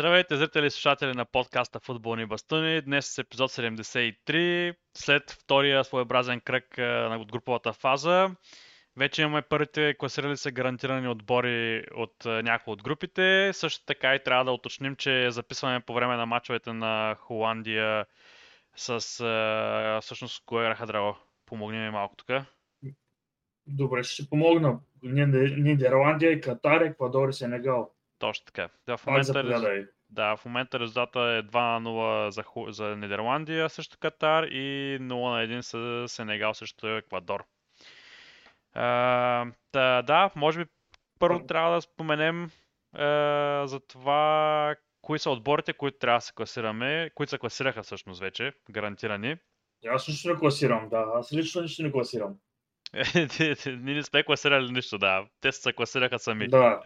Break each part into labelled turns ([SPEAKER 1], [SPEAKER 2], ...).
[SPEAKER 1] Здравейте, зрители и слушатели на подкаста Футболни бастуни. Днес с епизод 73, след втория своеобразен кръг от груповата фаза. Вече имаме първите класирали се гарантирани отбори от някои от групите. Също така и трябва да уточним, че записваме по време на мачовете на Холандия с... Всъщност, кое играха Драго? Помогни ми малко тук.
[SPEAKER 2] Добре, ще помогна. Нидерландия, Катар, Еквадор и Сенегал.
[SPEAKER 1] Точно така. Да, в момента, рез... да, в момента резултата е 2-0 за, за Нидерландия срещу Катар и 0 на 1 с Сенегал срещу Еквадор. А, да, да, може би първо трябва да споменем а, за това кои са отборите, които трябва да се класираме, които се класираха всъщност вече, гарантирани.
[SPEAKER 2] Аз също не класирам, да. Аз лично нищо не класирам.
[SPEAKER 1] Ние не сме класирали нищо, да. Те се класираха сами.
[SPEAKER 2] Да.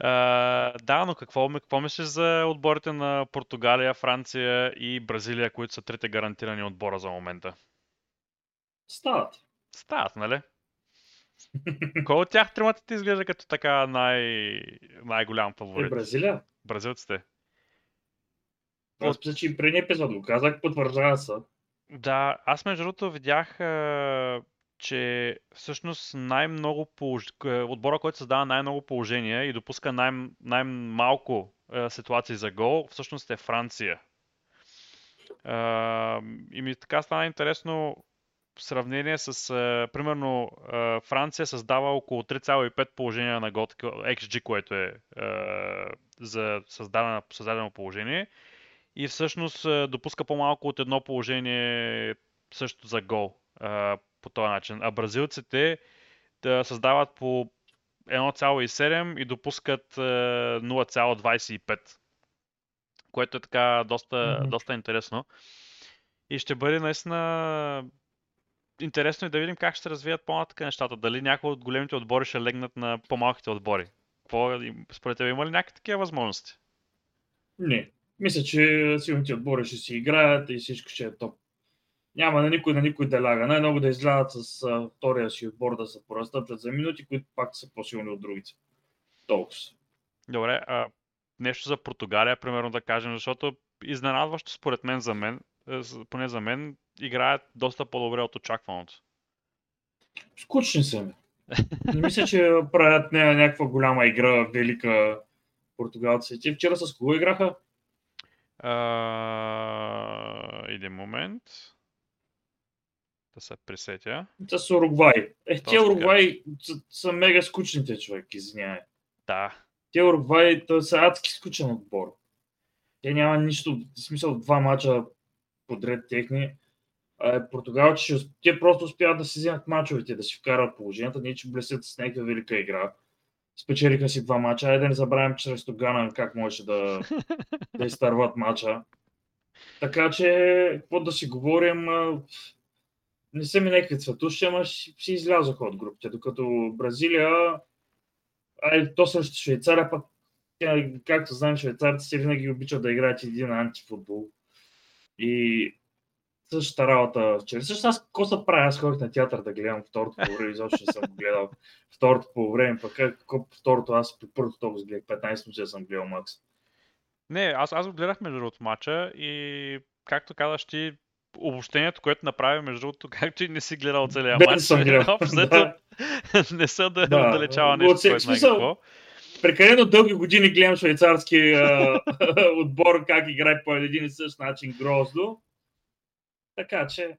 [SPEAKER 1] Да, но какво, какво мислиш за отборите на Португалия, Франция и Бразилия, които са трите гарантирани отбора за момента?
[SPEAKER 2] Стават.
[SPEAKER 1] Стават, нали? Кой от тях тримата ти изглежда като така най... най-голям фаворит?
[SPEAKER 2] Е, Бразилия?
[SPEAKER 1] Бразилците.
[SPEAKER 2] Аз мисля, че и преди епизод го казах, потвърждава се.
[SPEAKER 1] Да, аз между другото видях че всъщност най-много полож... отбора, който създава най-много положения и допуска най- най-малко е, ситуации за гол, всъщност е Франция. Е, и ми така стана интересно в сравнение с, е, примерно, е, Франция създава около 3,5 положения на гол, XG, което е, е за създадено, създадено положение. И всъщност е, допуска по-малко от едно положение също за гол по този начин. А бразилците да създават по 1,7 и допускат 0,25. Е, което е така доста, mm-hmm. доста интересно. И ще бъде наистина интересно и да видим как ще се развият по-нататък нещата. Дали някои от големите отбори ще легнат на по-малките отбори. Какво, според тебе има ли някакви такива възможности?
[SPEAKER 2] Не. Мисля, че силните отбори ще си играят и всичко ще е топ няма на никой на никой да ляга. Най-много да излязат с а, втория си отбор да се поразтъпят за минути, които пак са по-силни от другите. Толкова.
[SPEAKER 1] Добре, а нещо за Португалия, примерно да кажем, защото изненадващо според мен за мен, е, поне за мен, играят доста по-добре от очакваното.
[SPEAKER 2] Скучни са ми. Не мисля, че правят не, някаква голяма игра, велика португалци. вчера с кого играха?
[SPEAKER 1] Uh, един момент да се присетя.
[SPEAKER 2] С Уругвай. Е, те Уругвай са, са мега скучните човек, извинявай.
[SPEAKER 1] Да.
[SPEAKER 2] Те Уругвай са адски скучен отбор. Те няма нищо, в смисъл два мача подред техни. А, португалци, те просто успяват да си вземат мачовете, да си вкарат положението, не че блесят с някаква велика игра. Спечелиха си два мача. Айде да не забравим, че срещу Гана как можеше да, да изтърват мача. Така че, какво да си говорим, не са ми някакви цветущи, ама си, излязоха от групите, докато Бразилия, ай, то също Швейцария, пък както знаем, швейцарците винаги обичат да играят един антифутбол. И същата работа вчера. Също аз какво се правя? Аз ходих на театър да гледам второто по време, изобщо не съм гледал второто по време, пък какво второто, аз при първото толкова гледах, 15 минути съм гледал Макс.
[SPEAKER 1] Не, аз, аз го гледах между другото матча и както казаш ти, обобщението, което направи, между другото, както и не си гледал целия матч.
[SPEAKER 2] съм гледал.
[SPEAKER 1] да. не са да, да. отдалечава нещо, От, което смисъл,
[SPEAKER 2] Прекалено дълги години гледам швейцарски а, отбор, как играе по един и същ начин грозно. Така че...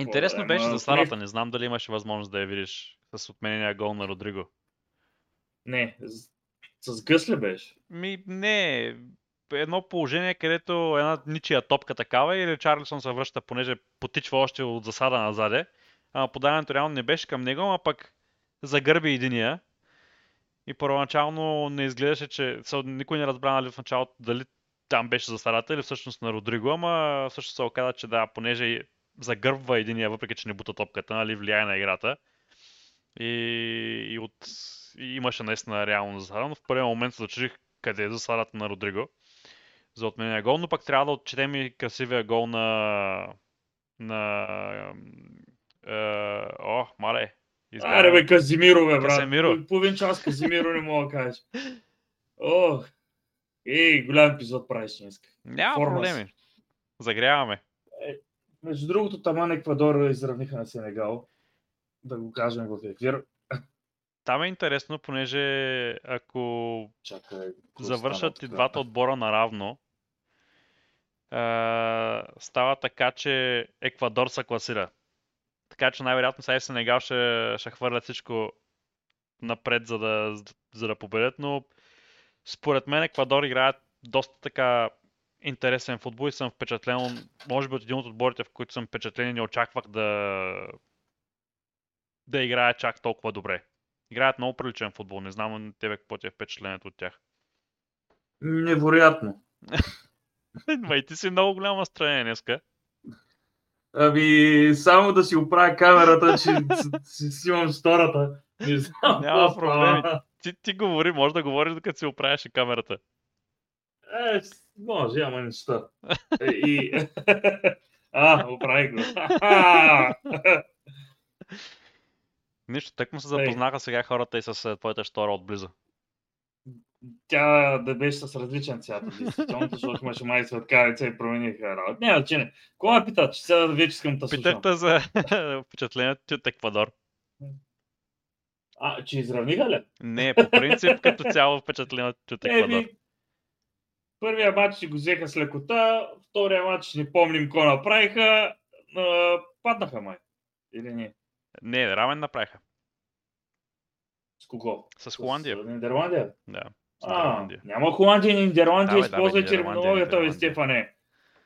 [SPEAKER 1] Интересно беше за Сарата, не знам дали имаше възможност да я видиш с отменения гол на Родриго.
[SPEAKER 2] Не, с, с гъс ли беше?
[SPEAKER 1] Ми, не, едно положение, където една ничия топка такава и Ричарлисон се връща, понеже потичва още от засада назаде. А подаването реално не беше към него, а пък загърби единия. И първоначално не изглеждаше, че никой не разбра нали, в началото дали там беше засадата или всъщност на Родриго, ама всъщност се оказа, че да, понеже загърбва единия, въпреки че не бута топката, нали, влияе на играта. И, и, от, и имаше наистина реално засада, но в първия момент се зачудих къде е засадата на Родриго за отменения гол, но пък трябва да отчетем и красивия гол на... на... Е, о, мале.
[SPEAKER 2] Изгадам. Аре бе, Казимиро, бе, брат. Казимиро. Половин час Казимиро не мога да кажеш. Ох. Ей, голям епизод правиш днес.
[SPEAKER 1] Няма
[SPEAKER 2] Форма
[SPEAKER 1] проблеми. Загряваме.
[SPEAKER 2] Между другото, Таман Еквадор изравниха на Сенегал. Да го кажем в ефир.
[SPEAKER 1] Там е интересно, понеже ако
[SPEAKER 2] Чакай.
[SPEAKER 1] завършат и двата отбора наравно, а, става така, че Еквадор се класира. Така че най-вероятно сега и Сенегал ще, ще хвърлят всичко напред, за да, за да победят, но според мен Еквадор играят доста така интересен футбол и съм впечатлен, може би от един от отборите, в които съм впечатлен и не очаквах да да играят чак толкова добре. Играят много приличен футбол, не знам на тебе какво ти е впечатлението от тях.
[SPEAKER 2] Невероятно.
[SPEAKER 1] Ма и ти си много голямо настроение днеска.
[SPEAKER 2] Ами, само да си оправя камерата, че си, имам стората. Не знам.
[SPEAKER 1] Няма проблеми. Ти, ти говори, може да говориш докато си оправяш камерата.
[SPEAKER 2] Е, може, ама неща. И... А, оправих го.
[SPEAKER 1] Нищо, тък му се запознаха сега хората и с е, твоята штора отблизо.
[SPEAKER 2] Тя да беше с различен цвят, защото имаше май светкавица и промениха работа. Не, че не. Кога ме пита, че сега вече искам да слушам.
[SPEAKER 1] Питах те за впечатлението ти от Еквадор.
[SPEAKER 2] А, че изравниха ли?
[SPEAKER 1] Не, по принцип като цяло впечатлението ти от Еквадор.
[SPEAKER 2] Еми, първия матч си го взеха с лекота, втория матч не помним какво направиха, паднаха май. Или не?
[SPEAKER 1] Не, рамен направиха.
[SPEAKER 2] С кого?
[SPEAKER 1] С Холандия.
[SPEAKER 2] С Нидерландия?
[SPEAKER 1] Да.
[SPEAKER 2] А, няма Холандия и Нидерландия,
[SPEAKER 1] Да, да,
[SPEAKER 2] използвай
[SPEAKER 1] Нидерландия,
[SPEAKER 2] терминологията, бе. Стефане.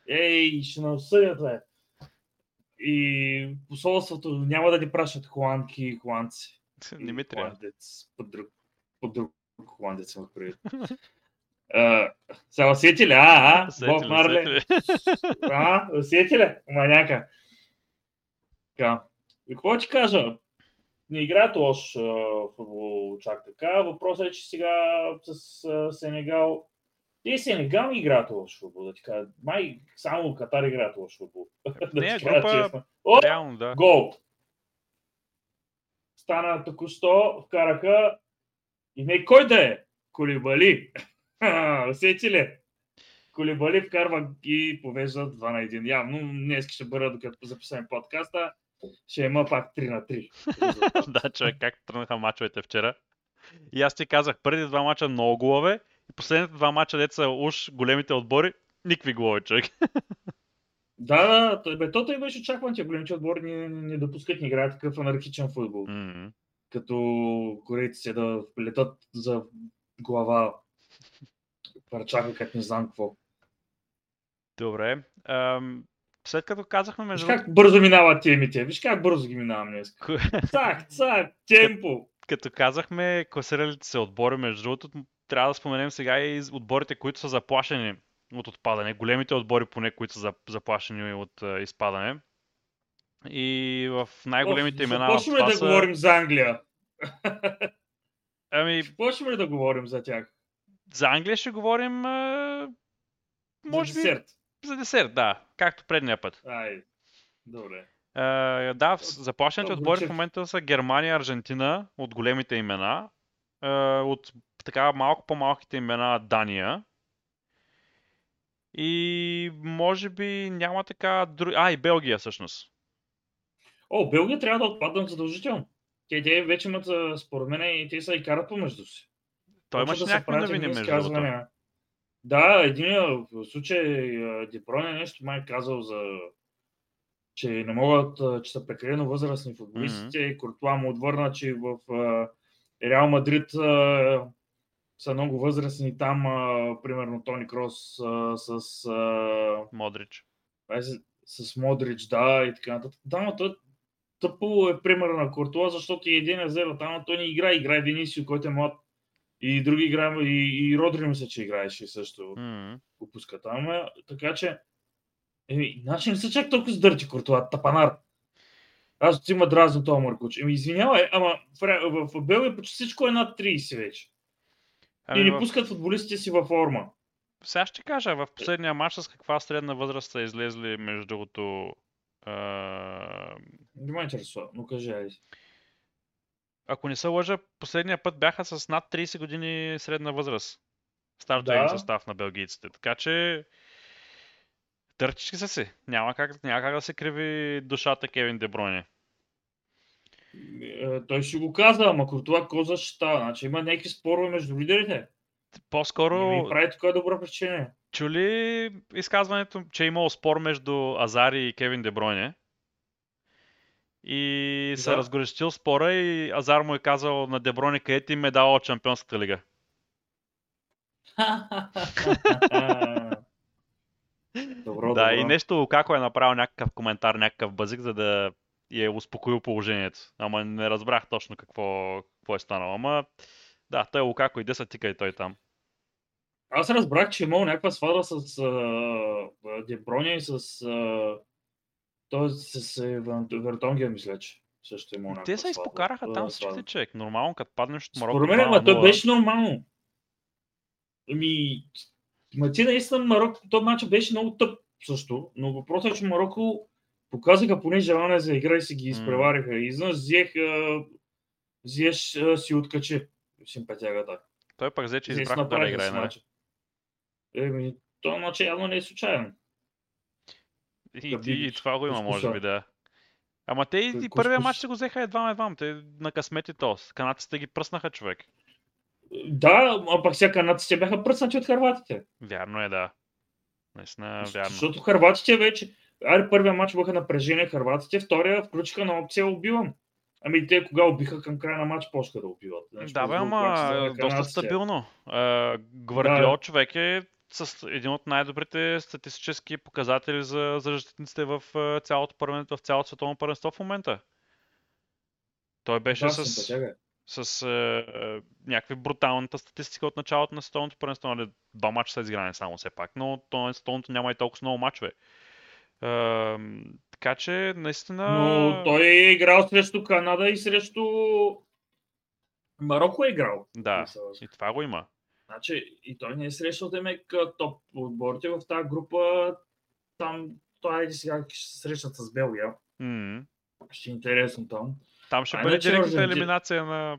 [SPEAKER 2] Ей, ще насъдят, бе. И посолството няма да ни пращат холандки и холандци.
[SPEAKER 1] Не ми трябва.
[SPEAKER 2] Холандец, под друг, под друг холандец съм предвид. Сега усети ли? А, а? Боб
[SPEAKER 1] ли,
[SPEAKER 2] Марли? А, усети ли? Маняка. Така. И какво ти кажа? Не играят лош футбол чак така. Въпросът е, че сега с а, Сенегал те Сенегал не играят лош футбол, да ти кажа. Май само Катар играят лош футбол. да
[SPEAKER 1] Не,
[SPEAKER 2] ти кажа
[SPEAKER 1] група-
[SPEAKER 2] честно. О,
[SPEAKER 1] Реално, да.
[SPEAKER 2] гол! Стана току-що, вкараха и не кой да е? Колибали. Усети ли? Колибали вкарва и повежда 2 на 1. Явно днес ще бъда, докато записаме подкаста, ще има пак 3 на 3.
[SPEAKER 1] да, човек, как тръгнаха мачовете вчера. И аз ти казах, първите два мача много голове и последните два мача, деца уж големите отбори, никакви голове, човек.
[SPEAKER 2] Да, да, той- бе, то той беше очакван, че големите отбори не, не допускат не играят такъв анархичен футбол.
[SPEAKER 1] М.
[SPEAKER 2] Като корейците да летат за глава. Парчака, като не знам какво.
[SPEAKER 1] Добре. Ам, след като казахме
[SPEAKER 2] Виж
[SPEAKER 1] между
[SPEAKER 2] как бързо минават темите. Виж как бързо ги минавам днес. Цак, цак, темпо.
[SPEAKER 1] като казахме класиралите се отбори, между другото, трябва да споменем сега и отборите, които са заплашени от отпадане. Големите отбори поне, които са за- заплашени от а, изпадане. И в най-големите
[SPEAKER 2] Оф,
[SPEAKER 1] имена
[SPEAKER 2] Започваме да
[SPEAKER 1] са...
[SPEAKER 2] говорим за Англия.
[SPEAKER 1] Ами,
[SPEAKER 2] Почваме да говорим за тях.
[SPEAKER 1] за Англия ще говорим... А... Може би
[SPEAKER 2] десерт.
[SPEAKER 1] За десерт, да. Както предния път.
[SPEAKER 2] Ай, добре.
[SPEAKER 1] А, да,
[SPEAKER 2] Добре,
[SPEAKER 1] отбори в момента са Германия, Аржентина от големите имена. А, от така малко по-малките имена Дания. И може би няма така... Дру... А, и Белгия всъщност.
[SPEAKER 2] О, Белгия трябва да отпаднат задължително. Те, те вече имат, според мен, и те са и карат помежду си.
[SPEAKER 1] Той имаше
[SPEAKER 2] да
[SPEAKER 1] някакви новини между другото.
[SPEAKER 2] Да, един случай а, Депроне нещо май е казал за че не могат, че са прекалено възрастни футболистите и Куртуа му отвърна, че в Реал Мадрид са много възрастни там, а, примерно Тони Крос а, с, а,
[SPEAKER 1] Модрич.
[SPEAKER 2] ай, с, с Модрич, да, и така нататък. Да, но той тъпо е пример на Куртуа, защото и един е взел там, но той не играе, играе Венисио, който е млад. И други играе, и, и Родри мисля, че играеше също
[SPEAKER 1] М.
[SPEAKER 2] го пуска там. е, Така че, еми, значи не са чак толкова сдърти Куртуа, тапанар. Аз ти има дразно този Маркуч. Еми, извинявай, ама в, в Белгия почти всичко е над 30 вече.
[SPEAKER 1] Ами,
[SPEAKER 2] и не
[SPEAKER 1] в...
[SPEAKER 2] пускат футболистите си във форма.
[SPEAKER 1] Сега ще кажа, в последния матч с каква средна възраст са излезли между другото а...
[SPEAKER 2] Не ме интересува, но кажи, айде.
[SPEAKER 1] Ако не се лъжа, последния път бяха с над 30 години средна възраст. Стартовия
[SPEAKER 2] Да.
[SPEAKER 1] състав на белгийците. Така че търчички са си. Няма как, няма как да се криви душата Кевин Дебройне.
[SPEAKER 2] Е, Той си го каза, ама това какво защитава? Значи има някакви спорове между лидерите.
[SPEAKER 1] По-скоро
[SPEAKER 2] ми прави такова добро впечатление.
[SPEAKER 1] чули изказването, че е имало спор между Азари и Кевин Дебройне. И се
[SPEAKER 2] Да.
[SPEAKER 1] разгорещил спора и Азар му е казал на Дебройне къде ти им е дал от Чемпионската лига.
[SPEAKER 2] добро,
[SPEAKER 1] да,
[SPEAKER 2] добро.
[SPEAKER 1] и нещо како е направил някакъв коментар, някакъв базик, за да я е успокоил положението. Ама не разбрах точно какво, какво е станало. Ама да, той Лукако иде са тика и той там.
[SPEAKER 2] Аз разбрах, че е имал някаква сватба с а, Деброня и с... А, той с е, Вер- Вертонгия, мисля, че също е някаква
[SPEAKER 1] Те се изпокараха там
[SPEAKER 2] сватба.
[SPEAKER 1] всичките човек. Нормално, като паднеш от Марокко.
[SPEAKER 2] Според мен,
[SPEAKER 1] 2 на
[SPEAKER 2] ама то
[SPEAKER 1] 0,
[SPEAKER 2] беше нормално. Ами, ма ти наистина Марокко, този матч беше много тъп също, но въпросът е, че Марокко показаха поне желание за игра и си ги изпревариха. И изведнъж взех, взеш си откачи симпатягата.
[SPEAKER 1] Той пък взе, че избраха да играе,
[SPEAKER 2] с
[SPEAKER 1] нали?
[SPEAKER 2] Еми, този мач явно не е случайен.
[SPEAKER 1] И,
[SPEAKER 2] Да
[SPEAKER 1] и, и това го има, може би, да. Ама те и, и първия матч се го взеха едва едва. Те на късмети то. Канадците ги пръснаха човек.
[SPEAKER 2] Да, а пък сега канадците бяха пръснати от харватите.
[SPEAKER 1] Вярно е, да. Наистина, вярно.
[SPEAKER 2] Защото харватите вече... Аре, първия матч бяха напрежение харватите, втория включиха на опция убивам. Ами те кога убиха към края на матч, почнаха да убиват. Значи,
[SPEAKER 1] Да, бе, ама доста стабилно. Гвардиол
[SPEAKER 2] Да.
[SPEAKER 1] човек е с един от най-добрите статистически показатели за, за защитниците в цялото първенство, в цялото световно първенство в момента. Той беше
[SPEAKER 2] Да,
[SPEAKER 1] с,
[SPEAKER 2] симпатяга е.
[SPEAKER 1] с а, някакви бруталната статистика от началото на световното първенство. Нали, два мача са изграни само все пак, но то на световното няма и толкова много мачове. А, така че, наистина...
[SPEAKER 2] Но той е играл срещу Канада и срещу Марокко е играл.
[SPEAKER 1] Да, и това го има.
[SPEAKER 2] Значи, и той не е срещал темек топ отборите в тази група. Там, той е сега ще се срещат с Белгия.
[SPEAKER 1] М.
[SPEAKER 2] Ще е интересно там.
[SPEAKER 1] Там ще
[SPEAKER 2] А
[SPEAKER 1] бъде директната
[SPEAKER 2] Аржентина-
[SPEAKER 1] елиминация на,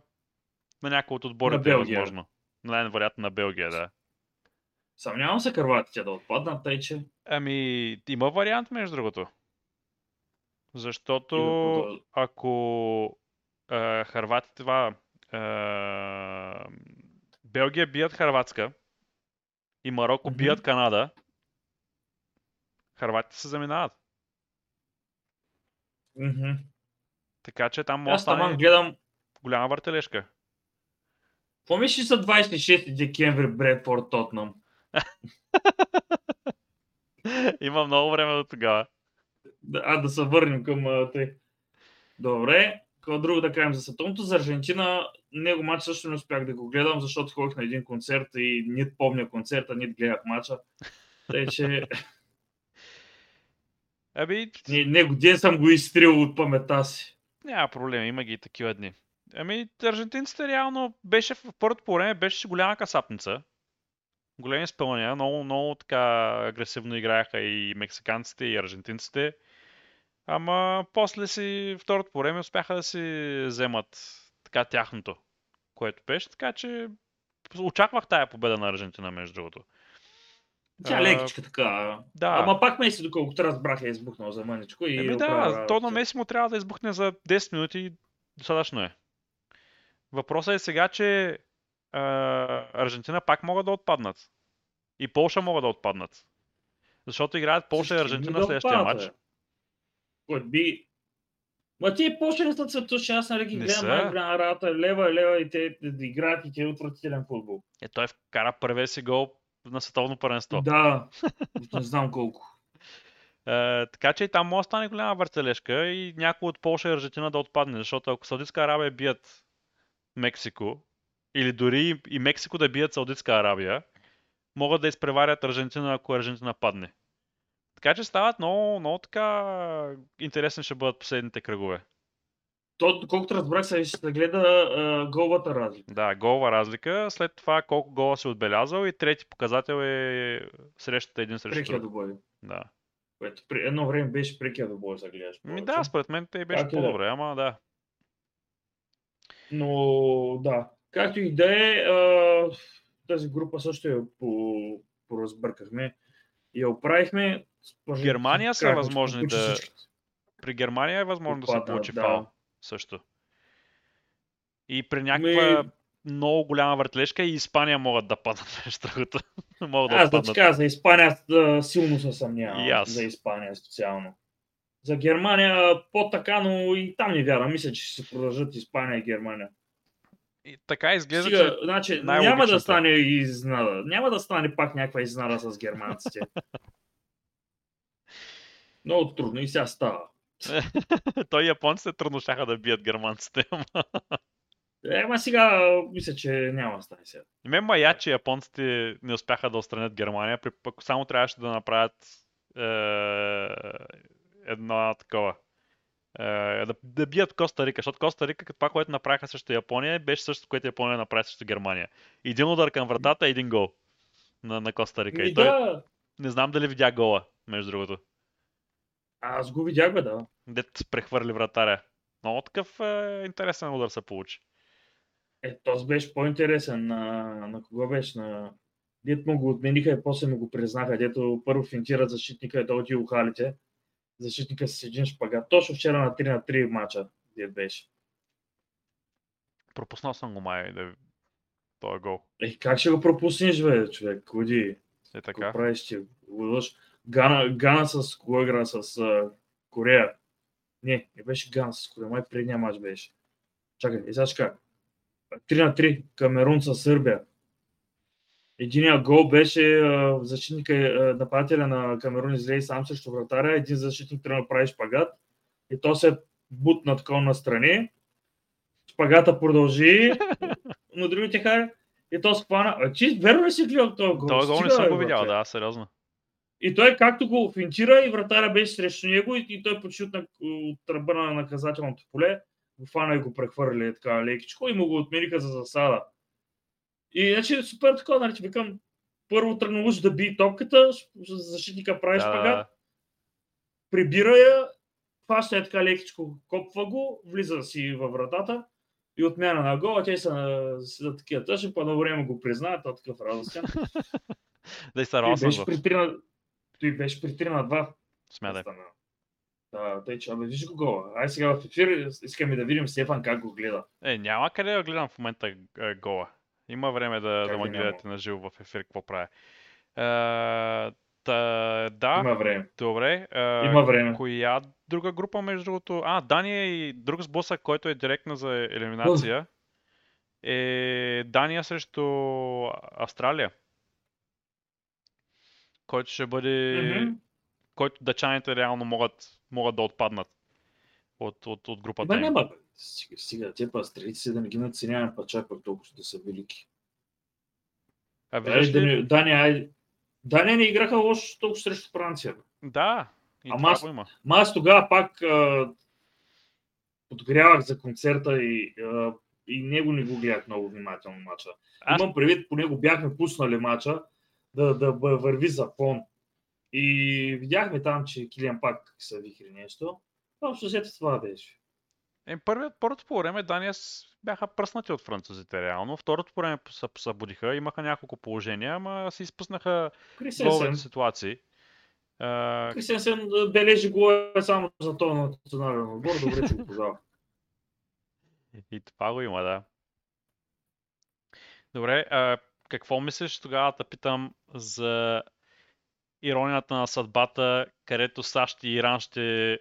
[SPEAKER 1] на някой от отборите,
[SPEAKER 2] На Белгия.
[SPEAKER 1] възможно. Най-вероятно на Белгия, да.
[SPEAKER 2] Съмнявам се кърватите да отпаднат, тъй че
[SPEAKER 1] Ами, има вариант, между другото. Защото
[SPEAKER 2] да
[SPEAKER 1] ако а, Харватите това а, Белгия бият Харватска и Марокко
[SPEAKER 2] Мгм.
[SPEAKER 1] бият Канада, Харватите се заминават.
[SPEAKER 2] Мгм.
[SPEAKER 1] Така че там може да
[SPEAKER 2] аз гледам.
[SPEAKER 1] голяма въртележка.
[SPEAKER 2] Какво мислиш за 26 декември Бредфорд Тотнам?
[SPEAKER 1] Има много време до тогава.
[SPEAKER 2] А да се върнем към а, тъй. Добре, какво друго да кажем за световното? За Аржентина, него матч също не успях да го гледам, защото ходих на един концерт и нито помня концерта, нито гледах матча. Тъй, че
[SPEAKER 1] Ами,
[SPEAKER 2] не, него ден съм го изтрил от паметта си.
[SPEAKER 1] Няма проблем, има ги и такива дни. Ами, аржентинците реално беше в първото по време беше голяма касапница. Големи изпълнения, много, много така агресивно играеха и мексиканците, и аржентинците. Ама после си, второто по време успяха да си вземат така тяхното, което беше. Така че очаквах тая победа на Аржентина, между другото.
[SPEAKER 2] Тя
[SPEAKER 1] А,
[SPEAKER 2] лекичка така.
[SPEAKER 1] Да.
[SPEAKER 2] Ама пак Меси, доколкото разбрах, е избухнал за мъничко. И
[SPEAKER 1] Еми да, то на. Меси му трябва да избухне за 10 минути и достатъчно е. Въпросът е сега, че а, Аржентина пак могат да отпаднат. И Полша могат да отпаднат. Защото играят Полша и Аржентина
[SPEAKER 2] да
[SPEAKER 1] следващия матч.
[SPEAKER 2] бе. Кой би... Ма тия Полша не са цветуши, аз нали ги
[SPEAKER 1] Не
[SPEAKER 2] гледам най-голяма работа, лева, лева и те да играят и те е отвратителен футбол.
[SPEAKER 1] Е, той вкара първия си гол на световно първенство.
[SPEAKER 2] Да, не знам колко.
[SPEAKER 1] Е, така че и там може да стане голяма въртележка и някой от Полша и Аржентина да отпадне, защото ако Саудитска Арабия бият Мексико, или дори и- и Мексико да бият Саудитска Арабия, могат да изпреварят Аржентина, ако Аржентина падне. Така че стават много, много така интересни ще бъдат последните кръгове.
[SPEAKER 2] То, колкото разбрах, се ще се гледа а, голбата разлика.
[SPEAKER 1] Да, голова разлика, след това колко гола си отбелязал и трети показател е срещата един срещу
[SPEAKER 2] Прекия добой.
[SPEAKER 1] Да.
[SPEAKER 2] Което при едно време беше прекия добой, за гледаш.
[SPEAKER 1] Ми да, според мен те беше
[SPEAKER 2] Как и да е.
[SPEAKER 1] по-добре, ама да.
[SPEAKER 2] Но да, както и да е, тази група също я по, поразбъркахме и я оправихме.
[SPEAKER 1] В Германия са възможни да... При Германия е възможно да се получи да. фал също. И при някаква Ми... много голяма въртлежка и Испания могат да паднат между другото.
[SPEAKER 2] могат да Аз да ти кажа, за Испания да, силно се съмнявам. За Испания специално. За Германия по-така, но и там не вярвам. Мисля, че ще се продължат Испания и Германия.
[SPEAKER 1] И така изглежда,
[SPEAKER 2] Сега, че значи, няма да стане изненада. Няма да стане пак някаква изненада с германците. Много трудно и сега става.
[SPEAKER 1] Той японците трудно шаха да бият германците.
[SPEAKER 2] Ема сега мисля, че няма да стане сега.
[SPEAKER 1] Мен мая, че японците не успяха да отстранят Германия, пък само трябваше да направят е, едно такова. Е, да, да бият Коста Рика, защото Коста Рика, това, което направиха срещу Япония, беше същото, което Япония направи срещу Германия. Един удар към вратата, един гол на, на Коста Рика. И, и той, да. не знам дали видя гола, между другото.
[SPEAKER 2] Аз го видях, бе, да.
[SPEAKER 1] Дет прехвърли вратаря. Много такъв е, интересен удар се получи.
[SPEAKER 2] Е, този беше по-интересен. На, на кого беше? На... Дет му го отмениха и после му го признаха. Дето първо финтират защитника и да отиде ухалите. Защитника с един шпагат. Точно вчера на 3 на 3 мача. Дет беше.
[SPEAKER 1] Пропуснал съм го май да този гол.
[SPEAKER 2] Е, как ще го пропуснеш, бе, човек? Ходи.
[SPEAKER 1] Е така. Какво
[SPEAKER 2] правиш ти? Гана, Гана с кого игра? С uh, Корея. Не, не беше Гана с Корея. Май предния матч беше. Чакай, и сега ще 3 на 3 Камерун с Сърбия. Единият гол беше uh, защитника, uh, нападателя на Камерун излезе сам срещу вратаря. Един защитник трябва да направи шпагат. И то се бутна такова настрани. Шпагата продължи на другите хари. И то схвана. Чи, верно ли си гледал този гол?
[SPEAKER 1] Този гол не съм го видял, да, сериозно.
[SPEAKER 2] И той както го финтира и вратаря беше срещу него и, и той почти от, от тръба на наказателното поле го фана и го прехвърли така лекичко и му го отмениха за засада. И значи супер така, нали, викам, първо тръгна уж да би топката, защитника прави шпагат, да. прибира я, хваща е така лекичко, копва го, влиза си във вратата и отмяна на гола, те са, са такива тъжни, по едно време го признаят, то такъв радостен.
[SPEAKER 1] да и са беше
[SPEAKER 2] при той беше при 3 на 2.
[SPEAKER 1] Смятай.
[SPEAKER 2] Да, тъй че, абе, виж го гола. Ай сега в ефир искаме да видим Стефан как го гледа.
[SPEAKER 1] Е, няма къде да гледам в момента е, гола. Има време да, да ме гледате на живо в ефир какво прави. Та, да.
[SPEAKER 2] Има време.
[SPEAKER 1] Добре.
[SPEAKER 2] Е, Има време.
[SPEAKER 1] Коя друга група, между другото? А, Дания и друг сблъсък, който е директно за елиминация. Е Дания срещу Австралия който ще бъде... Mm-hmm. който дъчаните реално могат, могат да отпаднат от, от, от групата.
[SPEAKER 2] Бе, няма. Сега, сега те пастрици да не ги наценяваме, па чак пък толкова да са велики. А виждаш ли... Дания, ай... Дания не играха лошо толкова срещу Франция.
[SPEAKER 1] Да,
[SPEAKER 2] и Ама аз, има. аз тогава пак а, подгрявах за концерта и, а, и него не го гледах много внимателно мача. Аз... Имам предвид, по него бяхме пуснали мача, да, да върви за фон. И видяхме там, че Килиан пак са вихри нещо. Общо след това беше.
[SPEAKER 1] Е, първият, първото по време Дания бяха пръснати от французите реално. Второто по време се събудиха, имаха няколко положения, ама се изпуснаха головите ситуации.
[SPEAKER 2] Кристенсен бележи го е само за този национален отбор, добре, че го познава.
[SPEAKER 1] И това го има, да. Добре, а, какво мислиш тогава да питам за иронията на съдбата, където САЩ и Иран ще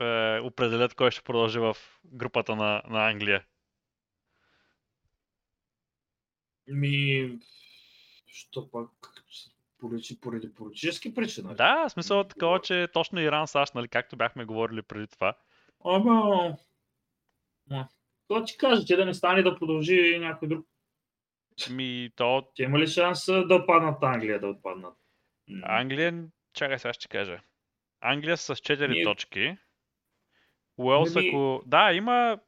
[SPEAKER 1] е, определят кой ще продължи в групата на, на Англия?
[SPEAKER 2] Ми, що пак поради, поради политически причини?
[SPEAKER 1] Да, в смисъл такова, че точно Иран, САЩ, нали, както бяхме говорили преди това.
[SPEAKER 2] Ама, това ти кажа, че да не стане да продължи някой друг
[SPEAKER 1] ми, то...
[SPEAKER 2] Те има ли шанс да отпаднат Англия, да отпаднат?
[SPEAKER 1] Англия, чакай сега ще кажа. Англия с 4 Ние... точки. Уелс, Maybe... ако... Да, има,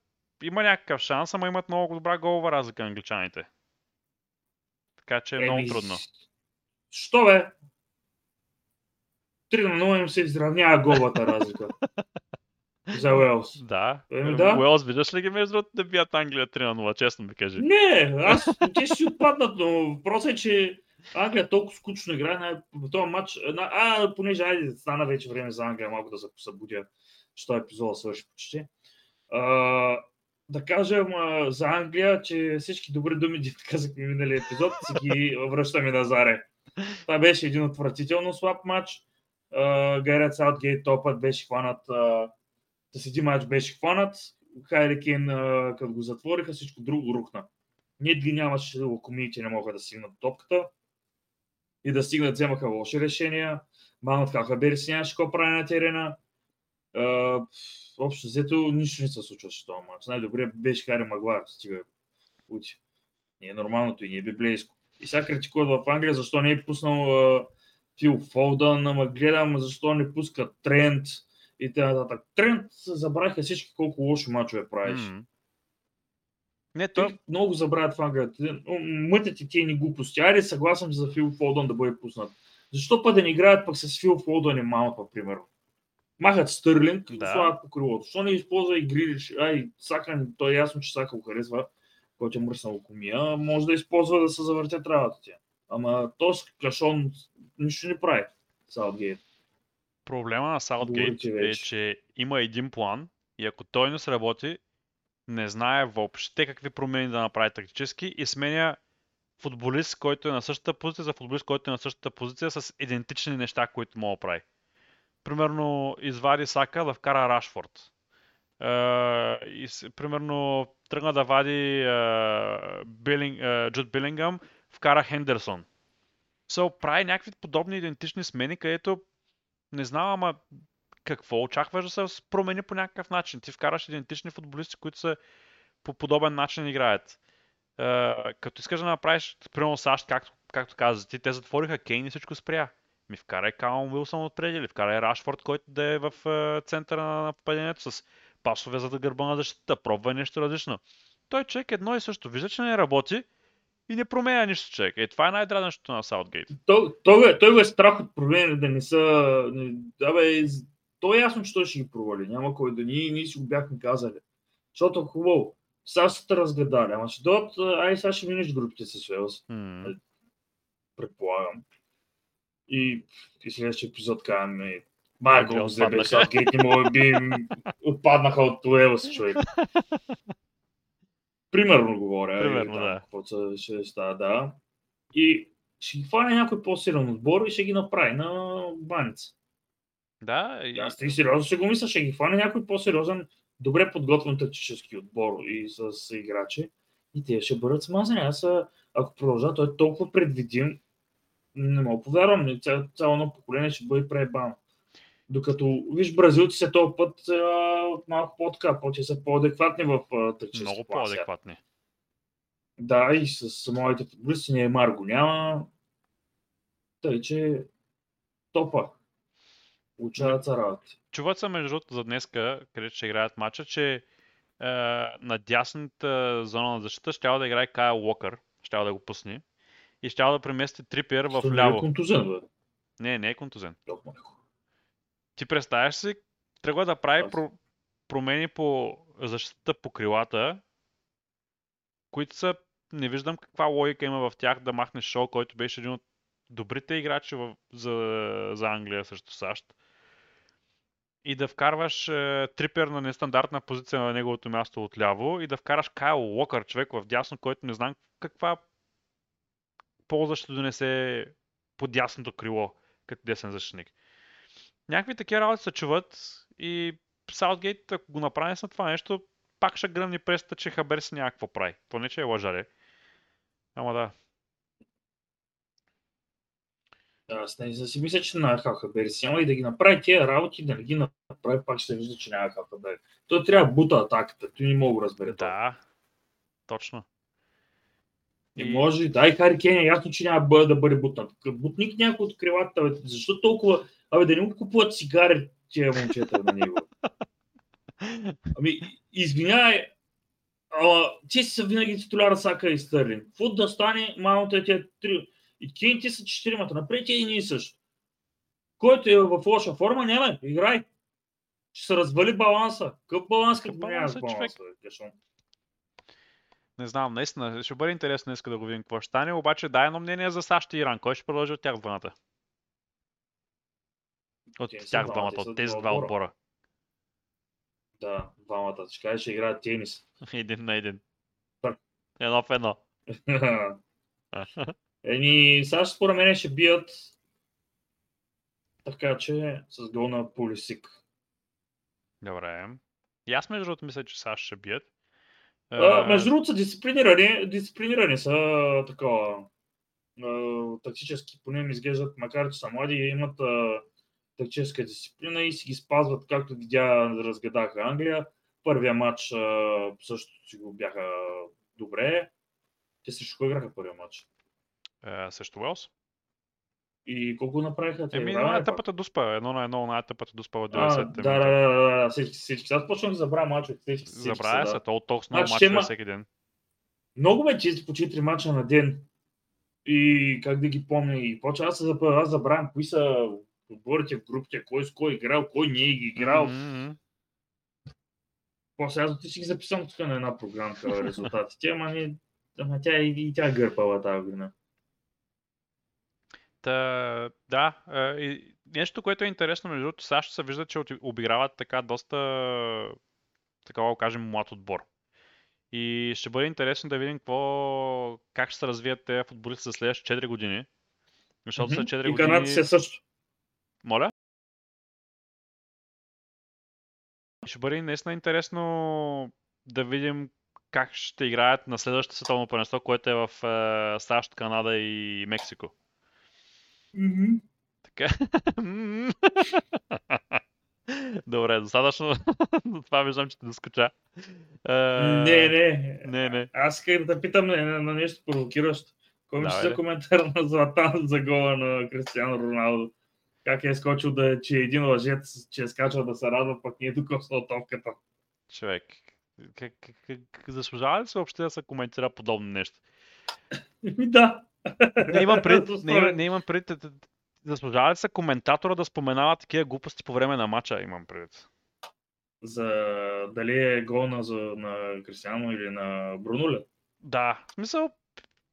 [SPEAKER 1] има някакъв шанс, ама имат много добра голова разлика англичаните. Така че е Еми... много трудно.
[SPEAKER 2] Що бе? 3 на 0 им се изравнява голата разлика. За Уелс.
[SPEAKER 1] Да.
[SPEAKER 2] Еми, ами, да.
[SPEAKER 1] Уелс, виждаш ли ги между другото да бият Англия 3 на 0, честно ми кажи.
[SPEAKER 2] Не, аз, те си отпаднат, но въпросът е, че Англия толкова скучно играе на този матч. А, понеже айде, стана вече време за Англия малко да се посъбудя. 100 епизода свърши почти. А, да кажем а, за Англия, че всички добри думи, дето казахме миналия епизод, си ги връщаме на заре. Това беше един отвратително слаб матч. Гарет Саутгейт топът беше хванат, а, с един матч беше хванат, Хайри Кейн, като го затвориха, всичко друго рухна. Ние ги нямаше, локомиите не могат да стигнат топката и да стигнат, вземаха лоши решения. Маунт Хахабер си нямаше какво прави на терена. Uh, общо взето нищо не се случваше този матч. Най-добре беше Хари Магуар. Стига ути. Не е нормалното и не е библейско. И сега критикуват в Англия, защо не е пуснал uh, Фил Фолдън, ама гледам защо не пуска Трент и т.н. Трент забравиха всички колко лоши мачове правиш. Mm-hmm.
[SPEAKER 1] Не, то...
[SPEAKER 2] Те много забравят в Англия. Мътят и тия ни глупости. Айде, съгласен за Фил Фолдън да бъде пуснат. Защо пък да не играят пък с Фил Фолдън и Маунт, примерно? Махат Стърлинг да. и слагат по крилото. Защо не използва и Грилиш? Ай, Сака, то е ясно, че Сака го харесва, който е мръснал локомия. Може да използва да се завъртят работа тя. Ама то с кашон нищо не прави. Саутгейт.
[SPEAKER 1] Проблема на Саутгейт е, че има един план и ако той не сработи, не знае въобще какви промени да направи тактически и сменя футболист, който е на същата позиция за футболист, който е на същата позиция с идентични неща, които мога да прави. Примерно извади Сака да вкара Рашфорд. Uh, и, примерно тръгна да вади Билинг, uh, Джуд Билингъм, вкара Хендерсон. So, прави някакви подобни идентични смени, където не знам, ама какво очакваш да се промени по някакъв начин. Ти вкараш идентични футболисти, които са по подобен начин играят. Като искаш да направиш, примерно САЩ, както, както каза ти, те затвориха Кейн и всичко спря. Ми вкарай Каун Уилсън отпреди или вкарай Рашфорд, който да е в uh, центъра на нападението с пасове за да гърба на защита, пробва нещо различно. Той човек едно и също вижда, че не работи и не променя нищо човек. Е, това е най-дразнащото на Саутгейт.
[SPEAKER 2] Той, той, той го е страх от проблеми да не са... Да, бе, то е ясно, че той ще ги провали. Няма кой да ние, ние си го бяхме казали. Защото е хубаво. Сега сте разгадали. Ама ще дойдат, ай сега ще минеш групите с Уелс.
[SPEAKER 1] Mm.
[SPEAKER 2] Предполагам. И, и следващия епизод казваме Майко, го вземе, Саутгейт не може би отпаднаха от Уелс, човек. Примерно говоря.
[SPEAKER 1] Примерно, там, да.
[SPEAKER 2] Какво ще става, да. И ще ги хване някой по-силен отбор и ще ги направи на баница.
[SPEAKER 1] Да. И...
[SPEAKER 2] Аз ти сериозно ще го мисля, ще ги хване някой по-сериозен, добре подготвен тактически отбор и с играчи. И те ще бъдат смазани. Аз, ако продължа, той е толкова предвидим, не мога повярвам, цяло, цяло едно поколение ще бъде пребано. Докато, виж, бразилците този път а, малко по-така, по са по-адекватни в тъчески
[SPEAKER 1] Много по-адекватни.
[SPEAKER 2] Да, и с моите футболисти Неймар го няма. Тъй, че топа. Получават са работа.
[SPEAKER 1] Чуват се между другото за днеска, където ще играят матча, че е, на дясната зона на защита ще да играе Кайл Уокър, ще да го пусне и ще да премести Трипиер в ляво.
[SPEAKER 2] е контузен, бе?
[SPEAKER 1] Не, не е контузен. Ти представяш си, тръгва да прави про- промени по защита по крилата, които са, не виждам каква логика има в тях да махнеш Шоу, който беше един от добрите играчи в, за, за Англия срещу САЩ. И да вкарваш е, трипер на нестандартна позиция на неговото място отляво и да вкараш Кайл Локър, човек в дясно, който не знам каква полза ще донесе по дясното крило като десен защитник. Някакви такива работи се чуват и Саутгейт, ако го направи с това нещо, пак ще гръмни пресата, че Хабер си някакво прави. Поне, че е лъжаре. Ама да.
[SPEAKER 2] Аз не си мисля, че на Хабер си няма и да ги направи тия работи, да не ги направи, пак ще вижда, че няма Хабер. Той трябва да бута атаката, той не мога да разбере.
[SPEAKER 1] Да, точно.
[SPEAKER 2] И... и може, да, и Хари Кен е ясно, че няма да бъде бутнат. Бутник някой от крилата, защо толкова Абе, да не му купуват цигари тия момчета на него. Ами, извинявай, ама, ти са винаги титуляра Сака и Стърлинг. Какво да стане, малото е тия три. И Кейн ти са четиримата. Напред и ние също. Който е в лоша форма, няма, играй. Ще се развали баланса. Какъв баланс, като нямаш
[SPEAKER 1] баланс е,
[SPEAKER 2] баланс, бе, кашон?
[SPEAKER 1] Не знам, наистина, ще бъде интересно днес да го видим какво ще стане, обаче дай едно мнение за САЩ и Иран. Кой ще продължи от тях двамата? От
[SPEAKER 2] Те
[SPEAKER 1] тях
[SPEAKER 2] двамата,
[SPEAKER 1] от тези
[SPEAKER 2] два отбора. Да, двамата. Ще кажа, ще играят тенис.
[SPEAKER 1] един на един. Едно в едно.
[SPEAKER 2] Еми, САЩ според мен ще бият така че с гол на Пулисик.
[SPEAKER 1] Добре. И аз между другото мисля, че САЩ ще бият.
[SPEAKER 2] А,
[SPEAKER 1] Е,
[SPEAKER 2] между другото са дисциплинирани, дисциплинирани са такова а, тактически, поне ми изглеждат, макар че са млади, имат а, тактическа дисциплина и си ги спазват, както видя, разгадаха Англия. Първия матч а, също си го бяха добре. Те срещу кой играха първия матч?
[SPEAKER 1] е, също Уелс.
[SPEAKER 2] И колко направиха? те?
[SPEAKER 1] Еми,
[SPEAKER 2] ли пак?
[SPEAKER 1] най-тъпата дуспа. Едно на едно, най-тъпата дуспа от
[SPEAKER 2] А,
[SPEAKER 1] 90
[SPEAKER 2] да, да, да, да, да, всички, всички. Сега почвам да забравя мачовете.
[SPEAKER 1] Забравя се, то толкова много
[SPEAKER 2] Значи
[SPEAKER 1] мачове всеки ден.
[SPEAKER 2] Много ме чисти по 4 мача на ден. И как да ги помня. И почва аз, аз забравям кои са отборите в групите, кой с кой е играл, кой не е играл.
[SPEAKER 1] Мгм.
[SPEAKER 2] После аз ти си ги записвам тук на една програмка резултатите, ама, не, ама тя и, и тя е гърпала тази година.
[SPEAKER 1] Та, да, и нещо, което е интересно, между другото, САЩ се вижда, че обиграват така доста, така да кажем, млад отбор. И ще бъде интересно да видим какво, как ще се развият те футболисти за следващите 4 години. Защото след
[SPEAKER 2] Мгм.
[SPEAKER 1] 4
[SPEAKER 2] и
[SPEAKER 1] години...
[SPEAKER 2] канадците също.
[SPEAKER 1] Моля? Ще бъде наистина интересно да видим как ще играят на следващото световно първенство, което е в е, САЩ, Канада и Мексико. Така. Добре, достатъчно. Това виждам, че те доскоча. Е,
[SPEAKER 2] Не, не.
[SPEAKER 1] Не, не.
[SPEAKER 2] Аз исках да питам на, на, нещо провокиращо. Кой
[SPEAKER 1] Давай,
[SPEAKER 2] за
[SPEAKER 1] де.
[SPEAKER 2] коментар на Златан за гола на Кристиано Роналдо? Как е скочил да, че е един лъжец, че е скачал да се радва, пък не е докоснал топката.
[SPEAKER 1] Човек. Как, как, как, заслужава ли се въобще да се коментира подобно нещо?
[SPEAKER 2] Еми да.
[SPEAKER 1] Не имам пред, не, имам- не имам пред, заслужава ли се коментатора да споменава такива глупости по време на матча, имам пред.
[SPEAKER 2] За дали е гол на, за, на Кристиано или на Брунуля.
[SPEAKER 1] Да, в смисъл,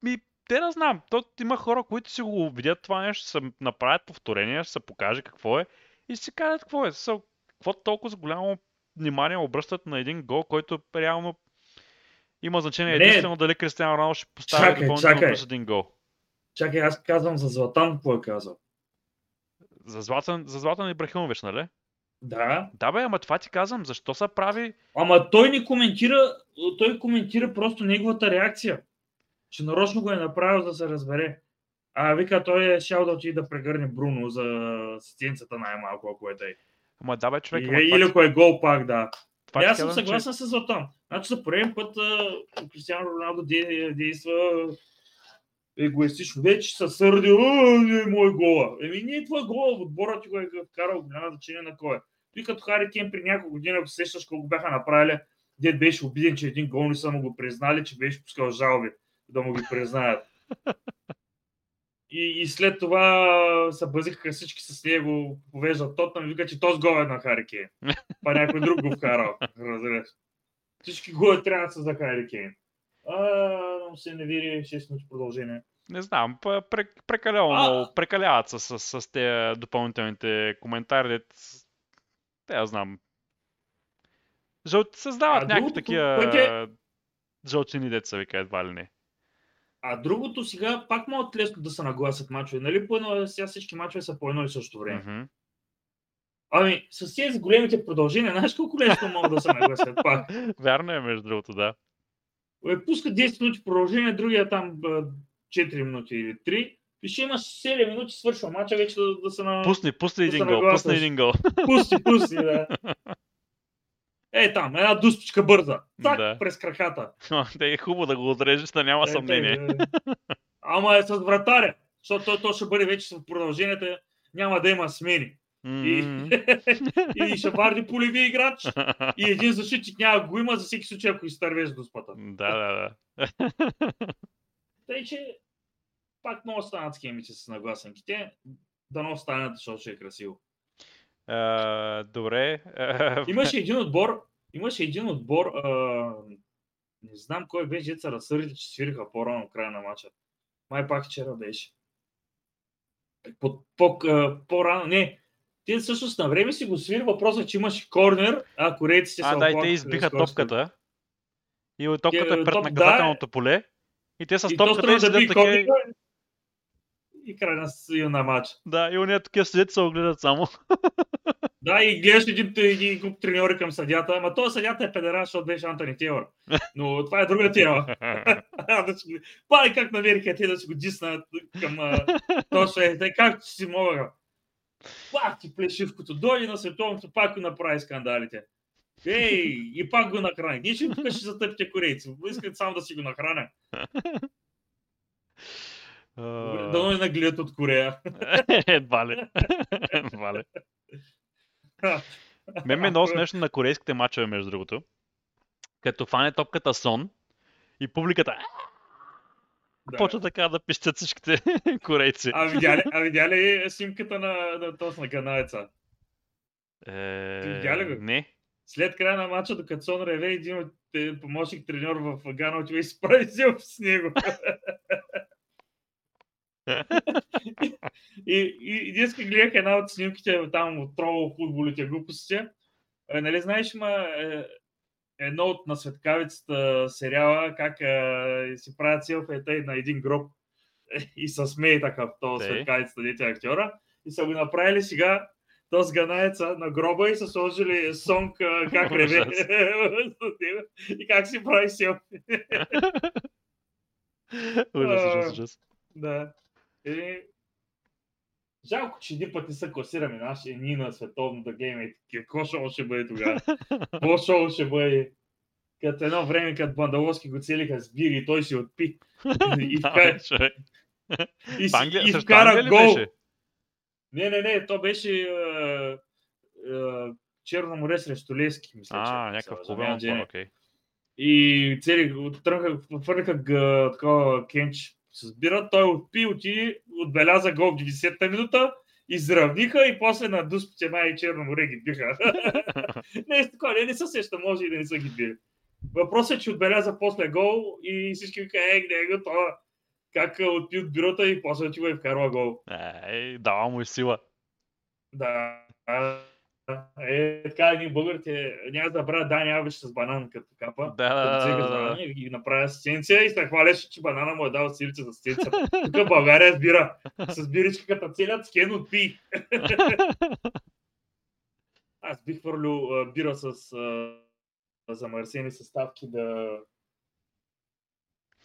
[SPEAKER 1] ми, те да знам, то има хора, които си го видят това нещо, ще се направят повторение, ще се покаже какво е и си кажат какво е. Смисъл, какво толкова с голямо внимание обръщат на един гол, който реално има значение
[SPEAKER 2] Не.
[SPEAKER 1] единствено дали Кристиано Роналдо ще постави допълнително плюс един гол.
[SPEAKER 2] Чакай, аз казвам за Златан, какво е казал.
[SPEAKER 1] За Златан, за Златан Ибрахимович, нали?
[SPEAKER 2] Да,
[SPEAKER 1] Да бе, ама това ти казвам, защо се прави
[SPEAKER 2] ама той не коментира, той коментира просто неговата реакция. Че нарочно го е направил да се разбере. А вика, той е шал да отиде да прегърне Бруно за асистенцията най-малко, ако е тъй.
[SPEAKER 1] Ама да бе, човек,
[SPEAKER 2] И,
[SPEAKER 1] ама
[SPEAKER 2] или ако е гол пак, да.
[SPEAKER 1] това ти
[SPEAKER 2] аз съм
[SPEAKER 1] казвам, че-
[SPEAKER 2] съгласен с Златан. Значи за пореден път а, Кристиано Роналдо де- действа егоистично. Вече се сърди, не е мой гола. Еми не е твой гола, отборът ти го е вкарал, няма значение на кой е. Той като Хари Кен при няколко години, ако се сещаш колко бяха направили, дед беше обиден, че един гол не са му го признали, че беше пускал жалби да му ги признаят. И, и след това се бъзиха всички с него, повеждат Тотнам и вика, че този гол е на Хари Кейн. Па някой друг го вкарал. Разбираш. Всички голове трябва да са за Хари Кейн. А, но се не 6 минути продължение.
[SPEAKER 1] Не знам, прекалено
[SPEAKER 2] А!
[SPEAKER 1] много, прекаляват с, с, с тези допълнителните коментари. Те я знам. Жъл... Създават
[SPEAKER 2] А
[SPEAKER 1] някакви такива
[SPEAKER 2] е-
[SPEAKER 1] жълчини деца, вика едва ли не.
[SPEAKER 2] А другото сега пак могат лесно да се нагласят мачове. Нали по едно, сега всички мачове са по едно и също време.
[SPEAKER 1] Мгм.
[SPEAKER 2] Ами, с тези големите продължения, знаеш колко лесно могат да се нагласят пак.
[SPEAKER 1] Вярно е, между другото, да.
[SPEAKER 2] Е, пуска 10 минути продължение, другия там б, 4 минути или 3. И ще имаш 7 минути, свършва мача вече да, да се на...
[SPEAKER 1] Пусни, пусни
[SPEAKER 2] Да
[SPEAKER 1] един гол, пусни един гол.
[SPEAKER 2] Пусти, пусти, да. Е, там, една дуспичка бърза. Так,
[SPEAKER 1] Да.
[SPEAKER 2] през краката.
[SPEAKER 1] Те е хубаво да го отрежеш, да няма
[SPEAKER 2] Е,
[SPEAKER 1] съмнение.
[SPEAKER 2] тъй, е. Ама е с вратаря, защото той, той ще бъде вече в продълженията, няма да има смени. И,
[SPEAKER 1] М.
[SPEAKER 2] и ще варди полеви играч. И един защитник няма го има за всеки случай, ако изтървеш дуспата.
[SPEAKER 1] Да, да, да.
[SPEAKER 2] Тъй, че пак много станат схемите с нагласенките. Да не останат, защото ще е красиво.
[SPEAKER 1] А, добре. А,
[SPEAKER 2] Имаше един отбор, имаше един отбор, а, не знам кой беше, деца разсърдили, че свириха по-рано края на матча. Май пак вчера беше. По, по, по-рано, не, те всъщност на време си го свири, въпросът е, че имаше корнер, а корейците
[SPEAKER 1] а,
[SPEAKER 2] се
[SPEAKER 1] да, и те избиха топката. И топката е пред
[SPEAKER 2] топ-
[SPEAKER 1] наказателното поле. И те с
[SPEAKER 2] И то
[SPEAKER 1] топката и
[SPEAKER 2] да
[SPEAKER 1] седят такива.
[SPEAKER 2] и край на, с- на матч.
[SPEAKER 1] Да, и уния такива седят се огледат само.
[SPEAKER 2] Да, и гледаш един, един груп треньори към съдята, ама той съдята е педеран, защото беше Антони Тейлор. Но това е друга тема. да Пай как намериха те да си го диснат към а, точно е, как си мога. Пак ти плешивкото, дойде на световното, пак го направи скандалите. Ей, и пак го нахрани. Ние ще тук ще затъпите корейци. Искат само да си го нахраня. Дано не нагледат от Корея.
[SPEAKER 1] Едва ли. Едва ли. Мен ми е много смешно на корейските мачове, между другото. Като фане топката сон и публиката
[SPEAKER 2] Да.
[SPEAKER 1] почва така да пищат всичките корейци.
[SPEAKER 2] А видя ли, а видя ли снимката на, на, този на ганаеца?
[SPEAKER 1] Е,
[SPEAKER 2] видя ли го?
[SPEAKER 1] Не.
[SPEAKER 2] След края на матча, докато Сон реве, един от е, помощник треньор в Гана отива и се прави с него. и, и, и днеска гледах една от снимките там от троло футболите, глупостите. Е, нали знаеш, има е, едно от на светкавицата сериала, как е, си правят селфията и на един гроб и се смее така в този светкавицата, дете е актьора. И са го направили сега то с ганаеца на гроба и са сложили сонг а, как реве и как си прави селфи.
[SPEAKER 1] Ужас, ужас,
[SPEAKER 2] А.
[SPEAKER 1] ужас.
[SPEAKER 2] Да. И... Жалко, че един път не са класираме наши ние на световното гейме. Какво шоу ще бъде тогава? Какво шоу ще бъде? Като едно време, като Бандаловски го целиха с бири и той си отпи. И, и, вкара, и, и вкара гол. Не, не, не, то беше е, е, Черно море срещу Лески, мисля, че.
[SPEAKER 1] А,
[SPEAKER 2] е
[SPEAKER 1] някакъв клубен отбор, окей.
[SPEAKER 2] И цели тръгнаха, г- такова кенч с бира, той отпи, отиде, отбеляза гол в 90-та минута, изравниха и после на дуспите май и Черно море ги биха. не, е такова, не, не се сеща, може и да не са ги били. Въпросът е, че отбеляза после гол и всички вика, е, не, това. Как а, отпи от бюрота и после отива и вкарва гол.
[SPEAKER 1] Ей, дава му и сила.
[SPEAKER 2] Да. Е, така, ние българите няма да забравят Дани Алвеш с банан като капа.
[SPEAKER 1] Да, да,
[SPEAKER 2] Като
[SPEAKER 1] да,
[SPEAKER 2] и ги направи асистенция и се хваляше, че банана му е дал сирица за асистенция. Тук България сбира с биричка като целият скен отпи. Аз бих хвърлил бира с а, замърсени съставки да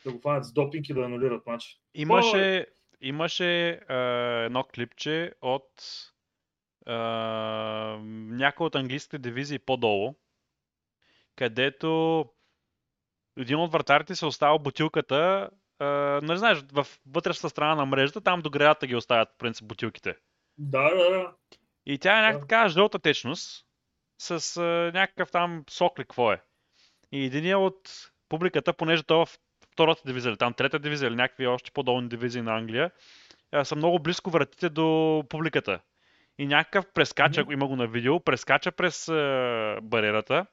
[SPEAKER 2] да го фанат с допинг и да анулират матч.
[SPEAKER 1] Имаше, имаше а, едно клипче от а, някои от английските дивизии по-долу, където един от вратарите се оставя бутилката, а, не знаеш, в вътрешната страна на мрежата, там до гредата ги оставят, по принцип, бутилките.
[SPEAKER 2] Да, да, да.
[SPEAKER 1] И тя е някаква така жълта течност, с а, някакъв там сок ли какво е. И един от публиката, понеже той е в втората дивизия, или там трета дивизия, или някакви още по-долни дивизии на Англия, са много близко вратите до публиката. И някакъв прескача,
[SPEAKER 2] Мгм.
[SPEAKER 1] има го на видео, прескача през а, бариерата,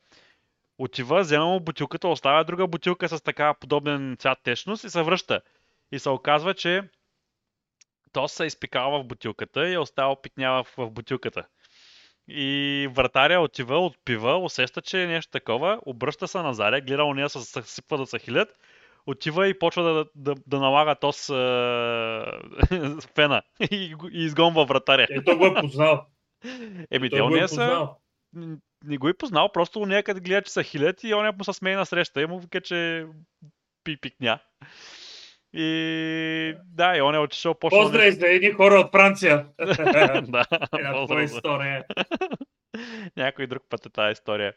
[SPEAKER 1] отива, взема му бутилката, оставя друга бутилка с така подобен цвят течност и се връща. И се оказва, че то се изпикава в бутилката и е оставил пикнява в, в бутилката. И вратаря отива, отпива, усеща, че е нещо такова, обръща се на заря, гледа уния се съсипва да се хилят, отива и почва да, да, да налага то с е, фена и, и изгонва вратаря.
[SPEAKER 2] Е, той го е познал.
[SPEAKER 1] Еми, те
[SPEAKER 2] е
[SPEAKER 1] уния са, не го е познал, просто като гледа, че са хилят и оня му се смее на среща и му вика, че пи пикня. И да, и он е отишъл почнал
[SPEAKER 2] Поздрави за едни хора от Франция.
[SPEAKER 1] да,
[SPEAKER 2] Една твоя
[SPEAKER 1] поздрав
[SPEAKER 2] история.
[SPEAKER 1] Някой друг път е тази история.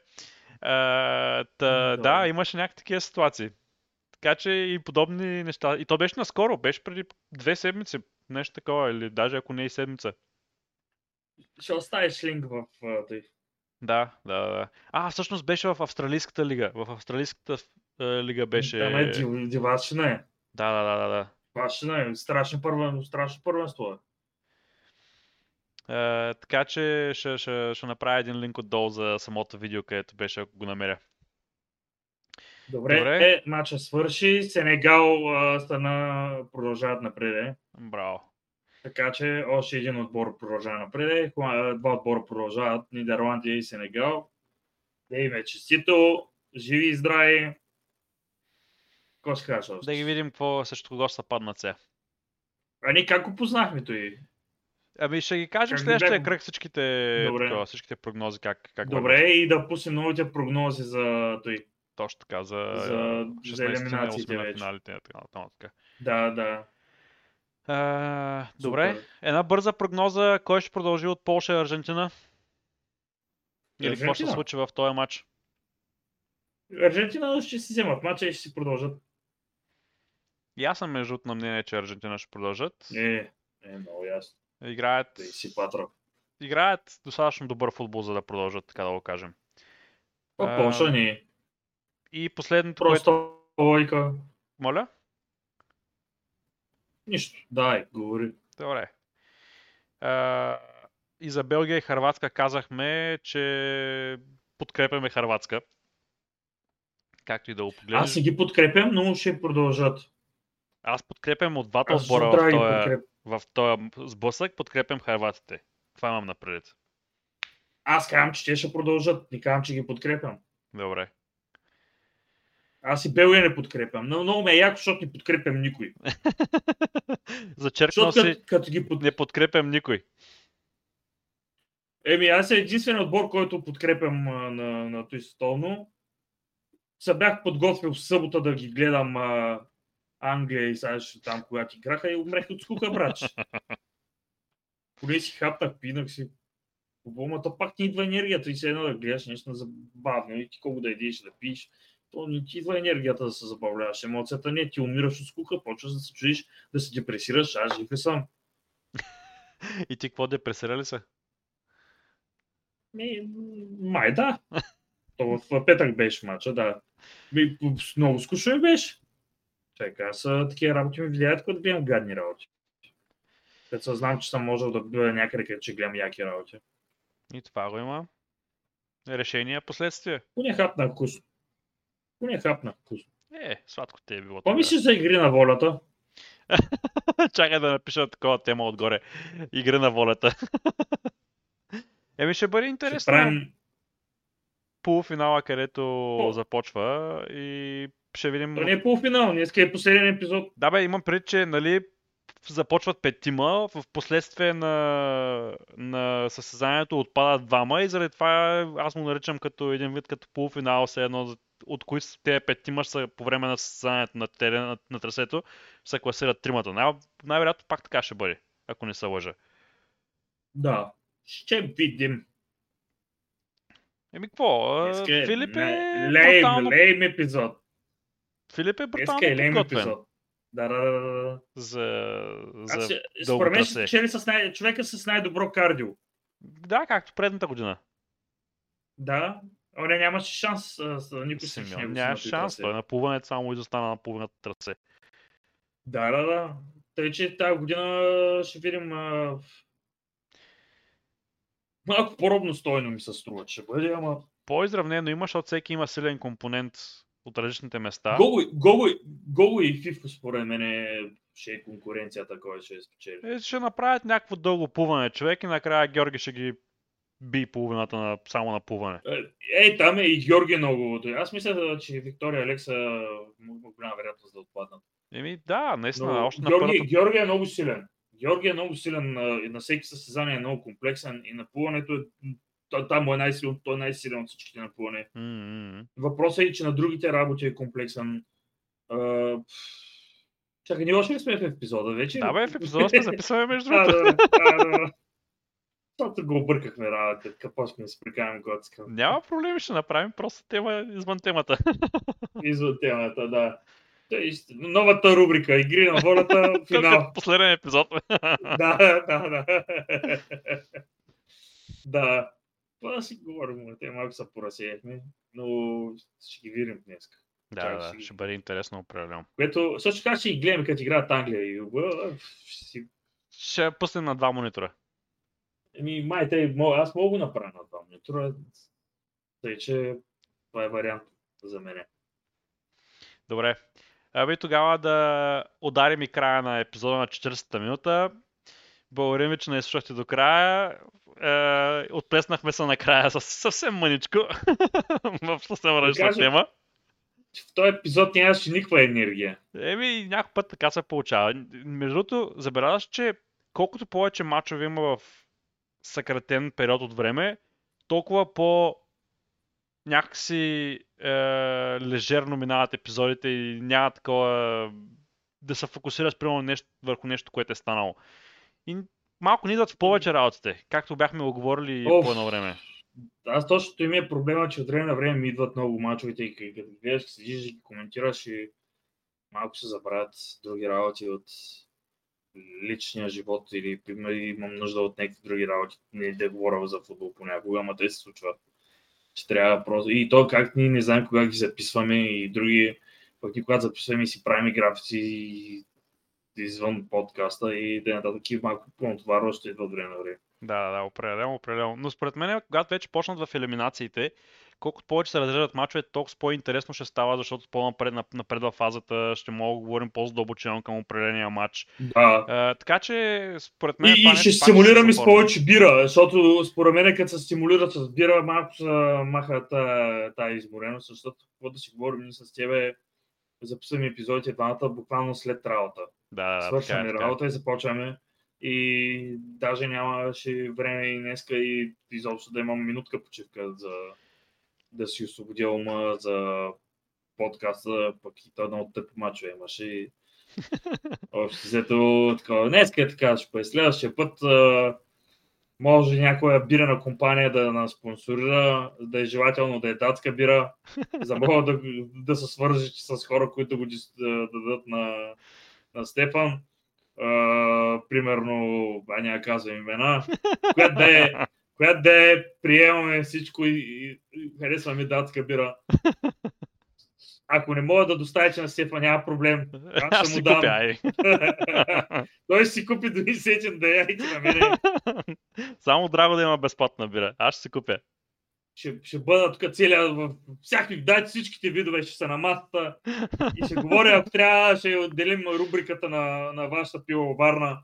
[SPEAKER 1] А, та,
[SPEAKER 2] Добре.
[SPEAKER 1] да, имаше някакви такива ситуации. Така че и подобни неща. И то беше наскоро, беше преди две седмици. Нещо такова, или даже ако не и седмица.
[SPEAKER 2] Ще оставиш линк в а, тъй.
[SPEAKER 1] Да, да, да. А, всъщност беше в Австралийската лига. В Австралийската лига беше...
[SPEAKER 2] Там е див- дивашина е.
[SPEAKER 1] Да, да, да, да, да.
[SPEAKER 2] Дивашина е. Страшно първенство. Страшно първенство е.
[SPEAKER 1] Е, така че ще, ще, ще направя един линк отдолу за самото видео, където беше, ако го намеря.
[SPEAKER 2] Добре,
[SPEAKER 1] Добре.
[SPEAKER 2] Е, матча свърши. Сенегал а, стана, продължават напред. е.
[SPEAKER 1] Браво.
[SPEAKER 2] Така че още един отбор продължава напред. Хла- Два отбора продължават. Нидерландия и Сенегал. Да им е честито. Живи и здрави. Какво ще кажеш още?
[SPEAKER 1] Да ги видим какво срещу кого ще са паднат сега.
[SPEAKER 2] А ние как го познахме той?
[SPEAKER 1] Ами ще ги кажем
[SPEAKER 2] Как
[SPEAKER 1] следващия
[SPEAKER 2] бяхме?
[SPEAKER 1] кръг всичките,
[SPEAKER 2] Добре.
[SPEAKER 1] такова, всичките прогнози, как, как
[SPEAKER 2] Добре,
[SPEAKER 1] вървят.
[SPEAKER 2] и да пуснем новите прогнози за той.
[SPEAKER 1] Точно така, за,
[SPEAKER 2] За-
[SPEAKER 1] за
[SPEAKER 2] за
[SPEAKER 1] 16
[SPEAKER 2] елиминациите
[SPEAKER 1] на финалите. Така, нататък.
[SPEAKER 2] Да, да.
[SPEAKER 1] А, добре,
[SPEAKER 2] Супер.
[SPEAKER 1] една бърза прогноза. Кой ще продължи от Полша и Аржентина? Или какво ще се случи в този матч?
[SPEAKER 2] Аржентина ще си вземат мача и ще си продължат.
[SPEAKER 1] И аз съм между на мнение, че Аржентина ще продължат.
[SPEAKER 2] Не, е много ясно.
[SPEAKER 1] Играят,
[SPEAKER 2] Да си патра.
[SPEAKER 1] играят достатъчно добър футбол, за да продължат, така да го кажем.
[SPEAKER 2] А Полша не.
[SPEAKER 1] И последното, което...
[SPEAKER 2] Просто лойка.
[SPEAKER 1] Моля?
[SPEAKER 2] Нищо. Дай, говори.
[SPEAKER 1] Добре. А, и за Белгия и Харватска казахме, че подкрепяме Харватска. Както и да го погледнеш.
[SPEAKER 2] Аз си ги подкрепям, но ще продължат.
[SPEAKER 1] Аз подкрепям от двата отбора в този, в този сблъсък, подкрепям харватите. Това имам напред.
[SPEAKER 2] Аз казвам, че те ще продължат. Не казвам, че ги подкрепям.
[SPEAKER 1] Добре.
[SPEAKER 2] Аз и Белгия не подкрепям. Но много ме е яко, защото не подкрепям никой.
[SPEAKER 1] Зачеркнал си,
[SPEAKER 2] като, като ги под...
[SPEAKER 1] не подкрепям никой.
[SPEAKER 2] Еми, аз е единствен отбор, който подкрепям а, на, на той столно. Се бях подготвил в събота да ги гледам а, Англия и сега ще там, когато играха и умрех от скука, брач. Поне си хапнах, пинах си. Ама пак ти идва енергията и се едно да гледаш нещо забавно и ти колко да идеш да пиеш. То не ти идва енергията да се забавляваш. Емоцията не, ти умираш от скука, почваш да се чудиш, да се депресираш, аз жив ли съм.
[SPEAKER 1] И ти какво депресирали са?
[SPEAKER 2] Ми, май да. То в петък беше мача, да. Ми, много скучно ми беше. Чакай, аз а, такива работи ми влияят, когато гледам гадни работи. Като се знам, че съм можел да бъда някъде, където ще гледам яки работи.
[SPEAKER 1] И това го има. Решения, последствия.
[SPEAKER 2] Поне хапна вкусно. Поне хапна вкусно.
[SPEAKER 1] Е, сладко те е било.
[SPEAKER 2] Какво
[SPEAKER 1] тогава.
[SPEAKER 2] мислиш за игри на волята?
[SPEAKER 1] Чакай да напиша такова тема отгоре. Игра на волята. Еми ще бъде интересно.
[SPEAKER 2] правим...
[SPEAKER 1] Полуфинала, където
[SPEAKER 2] О.
[SPEAKER 1] започва и ще видим.
[SPEAKER 2] То не е полуфинал, днес е последен епизод.
[SPEAKER 1] Да бе, имам пред, че нали, започват петима, в последствие на, на състезанието отпадат двама и заради това аз му наричам като един вид като полуфинал, все едно, от които те петима са по време на състезанието на, терена, на, на трасето, се класират тримата. Най- най-вероятно пак така ще бъде, ако не се лъжа.
[SPEAKER 2] Да. Ще видим.
[SPEAKER 1] Еми какво? а,
[SPEAKER 2] Днеска е
[SPEAKER 1] Филип е
[SPEAKER 2] ле- лейм,
[SPEAKER 1] брутално,
[SPEAKER 2] лейм епизод.
[SPEAKER 1] Филип е
[SPEAKER 2] Днеска
[SPEAKER 1] брутално
[SPEAKER 2] е лейм епизод. Да, да, да, да,
[SPEAKER 1] за,
[SPEAKER 2] Аз,
[SPEAKER 1] за...
[SPEAKER 2] според мен ще спечели с най- човека с най-добро кардио.
[SPEAKER 1] Да, както предната година.
[SPEAKER 2] Да, но не нямаше шанс а, с никой с
[SPEAKER 1] Симеон
[SPEAKER 2] него.
[SPEAKER 1] няма
[SPEAKER 2] си на
[SPEAKER 1] шанс. Той на плуването само изостана на половината трасе.
[SPEAKER 2] Да, да, да. Тъй, че тази година ще видим а... малко по-ровно стойно ми се струва, че бъде, ама...
[SPEAKER 1] По-изравнено има, защото всеки има силен компонент от различните места.
[SPEAKER 2] Гого, Гого, Гого и Фифо според мен е, ще е конкуренцията, кой ще спечели.
[SPEAKER 1] Е, ще направят някакво дълго плуване човек и накрая Георги ще ги би половината на, само на плуване.
[SPEAKER 2] Е, там е и Георги много. Аз мисля, че Виктория Алекса има голяма вероятност да отпаднат.
[SPEAKER 1] Еми да, наистина,
[SPEAKER 2] Но
[SPEAKER 1] още на
[SPEAKER 2] Георги,
[SPEAKER 1] първата...
[SPEAKER 2] Георги е много силен. Георги е много силен на, и на всеки състезание е много комплексен и на плуването е, там е най-силен, той е най-силен от всичките на плуване.
[SPEAKER 1] М.
[SPEAKER 2] Въпросът е, че на другите работи е комплексен. А, Чакай, ние още ли сме в епизода вече?
[SPEAKER 1] Да бе, в епизода сме записваме между другото.
[SPEAKER 2] да, да, да. Защото го объркахме работа, какво ще ми се прикаваме готска.
[SPEAKER 1] Няма проблеми, ще направим просто тема извън темата.
[SPEAKER 2] Извън темата, да. Тъй, новата рубрика Игри на волята, финал.
[SPEAKER 1] последен епизод.
[SPEAKER 2] да, да, да. да. Това да си говорим, те малко се поразсеяхме, но ще ги видим днес.
[SPEAKER 1] да,
[SPEAKER 2] Чакай,
[SPEAKER 1] да,
[SPEAKER 2] ще ги-
[SPEAKER 1] ще бъде интересно определено.
[SPEAKER 2] Което също така ще ги гледаме, като играят Англия и Юга. Ще.
[SPEAKER 1] Ще пуснем на два монитора.
[SPEAKER 2] Еми, май, те, аз мога го направя на това монитора. Тъй, че това е вариант за мене.
[SPEAKER 1] Добре. Ами тогава да ударим и края на епизода на 40-та минута. Благодарим ви, че не изслушахте до края. Е, отплеснахме се накрая с съвсем мъничко в съвсем различна тема.
[SPEAKER 2] В този епизод нямаше никаква енергия.
[SPEAKER 1] Еми, някой път така се получава. Между другото, забелязваш, че колкото повече мачове има в съкратен период от време, толкова по някакси е, лежерно минават епизодите и няма такова да се фокусираш примерно нещо, върху нещо, което е станало. И малко ни идват в повече работите, както бяхме оговорили по едно време.
[SPEAKER 2] Аз точно ми е проблема, че от време на време ми идват много мачовете и като гледаш, седиш и коментираш и малко се забравят други работи от личния живот или имам нужда от някакви други работи. Не да говоря за футбол понякога, ама те се случват. Че трябва просто... И то как ние не знаем кога ги записваме и други пък и когато записваме и си правим графици извън подкаста и да нататък и малко по-натоварващо идва време на време.
[SPEAKER 1] Да, да, определено, определено. Но според мен, когато вече почнат в елиминациите, колкото повече се разрежат мачове, толкова по-интересно ще става, защото по-напред напред в фазата ще мога да говорим по-задълбочено към определения матч.
[SPEAKER 2] Да.
[SPEAKER 1] А, така че, според мен.
[SPEAKER 2] И, и ще стимулираме с повече бира, защото според мен, като се стимулират с бира, малко се маха тази измореност, защото какво да си говорим с тебе, записваме епизодите двамата буквално след работа.
[SPEAKER 1] Да, да,
[SPEAKER 2] Свършваме
[SPEAKER 1] така, е,
[SPEAKER 2] работа така. и започваме. И даже нямаше време и днеска и изобщо да имам минутка почивка за да си освободя ума за подкаста, пък и то едно от тъпи мачове имаше. И... Общо взето такова. Днеска е така, ще бъде. Следващия път а, може някоя бирена компания да нас спонсорира, да е желателно да е датска бира, за да да, да се свържи с хора, които го да, дадат на, на Стефан. Uh, примерно, а няма казвам имена, която да е която да е, приемаме всичко и, и, и харесваме датска бира. Ако не мога да доставите на Стефа, няма проблем.
[SPEAKER 1] Аз ще му дам. Купя,
[SPEAKER 2] Той ще си купи дори сетен да я на мене.
[SPEAKER 1] Само драго да има безплатна бира. Аз ще си купя.
[SPEAKER 2] Ще, ще бъда тук целия, в всякакви, дайте всичките видове, ще са на масата и ще говоря, ако трябва, ще отделим рубриката на, на вашата пивоварна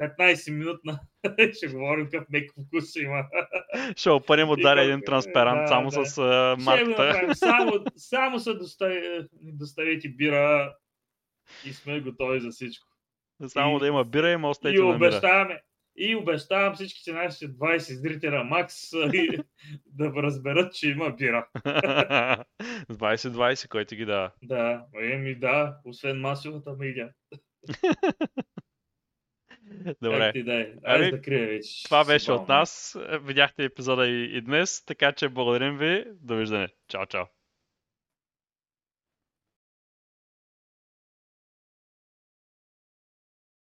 [SPEAKER 2] 15 минутна ще говорим какъв мек вкус има.
[SPEAKER 1] Ще опънем отдаля един трансперант да, само да. с uh, марката.
[SPEAKER 2] само, само се достави, доставите бира и сме готови за всичко.
[SPEAKER 1] Само и, да има бира, има остете и
[SPEAKER 2] обещаваме, и обещавам всичките нашите 20 зрителя Макс да разберат, че има бира.
[SPEAKER 1] 20-20, който ги дава.
[SPEAKER 2] Да, еми да, освен масовата медиа.
[SPEAKER 1] Добре.
[SPEAKER 2] Ти дай. ами, да крия вече.
[SPEAKER 1] Това беше от нас. Видяхте епизода и, и днес, така че благодарим ви. Довиждане. Чао, чао.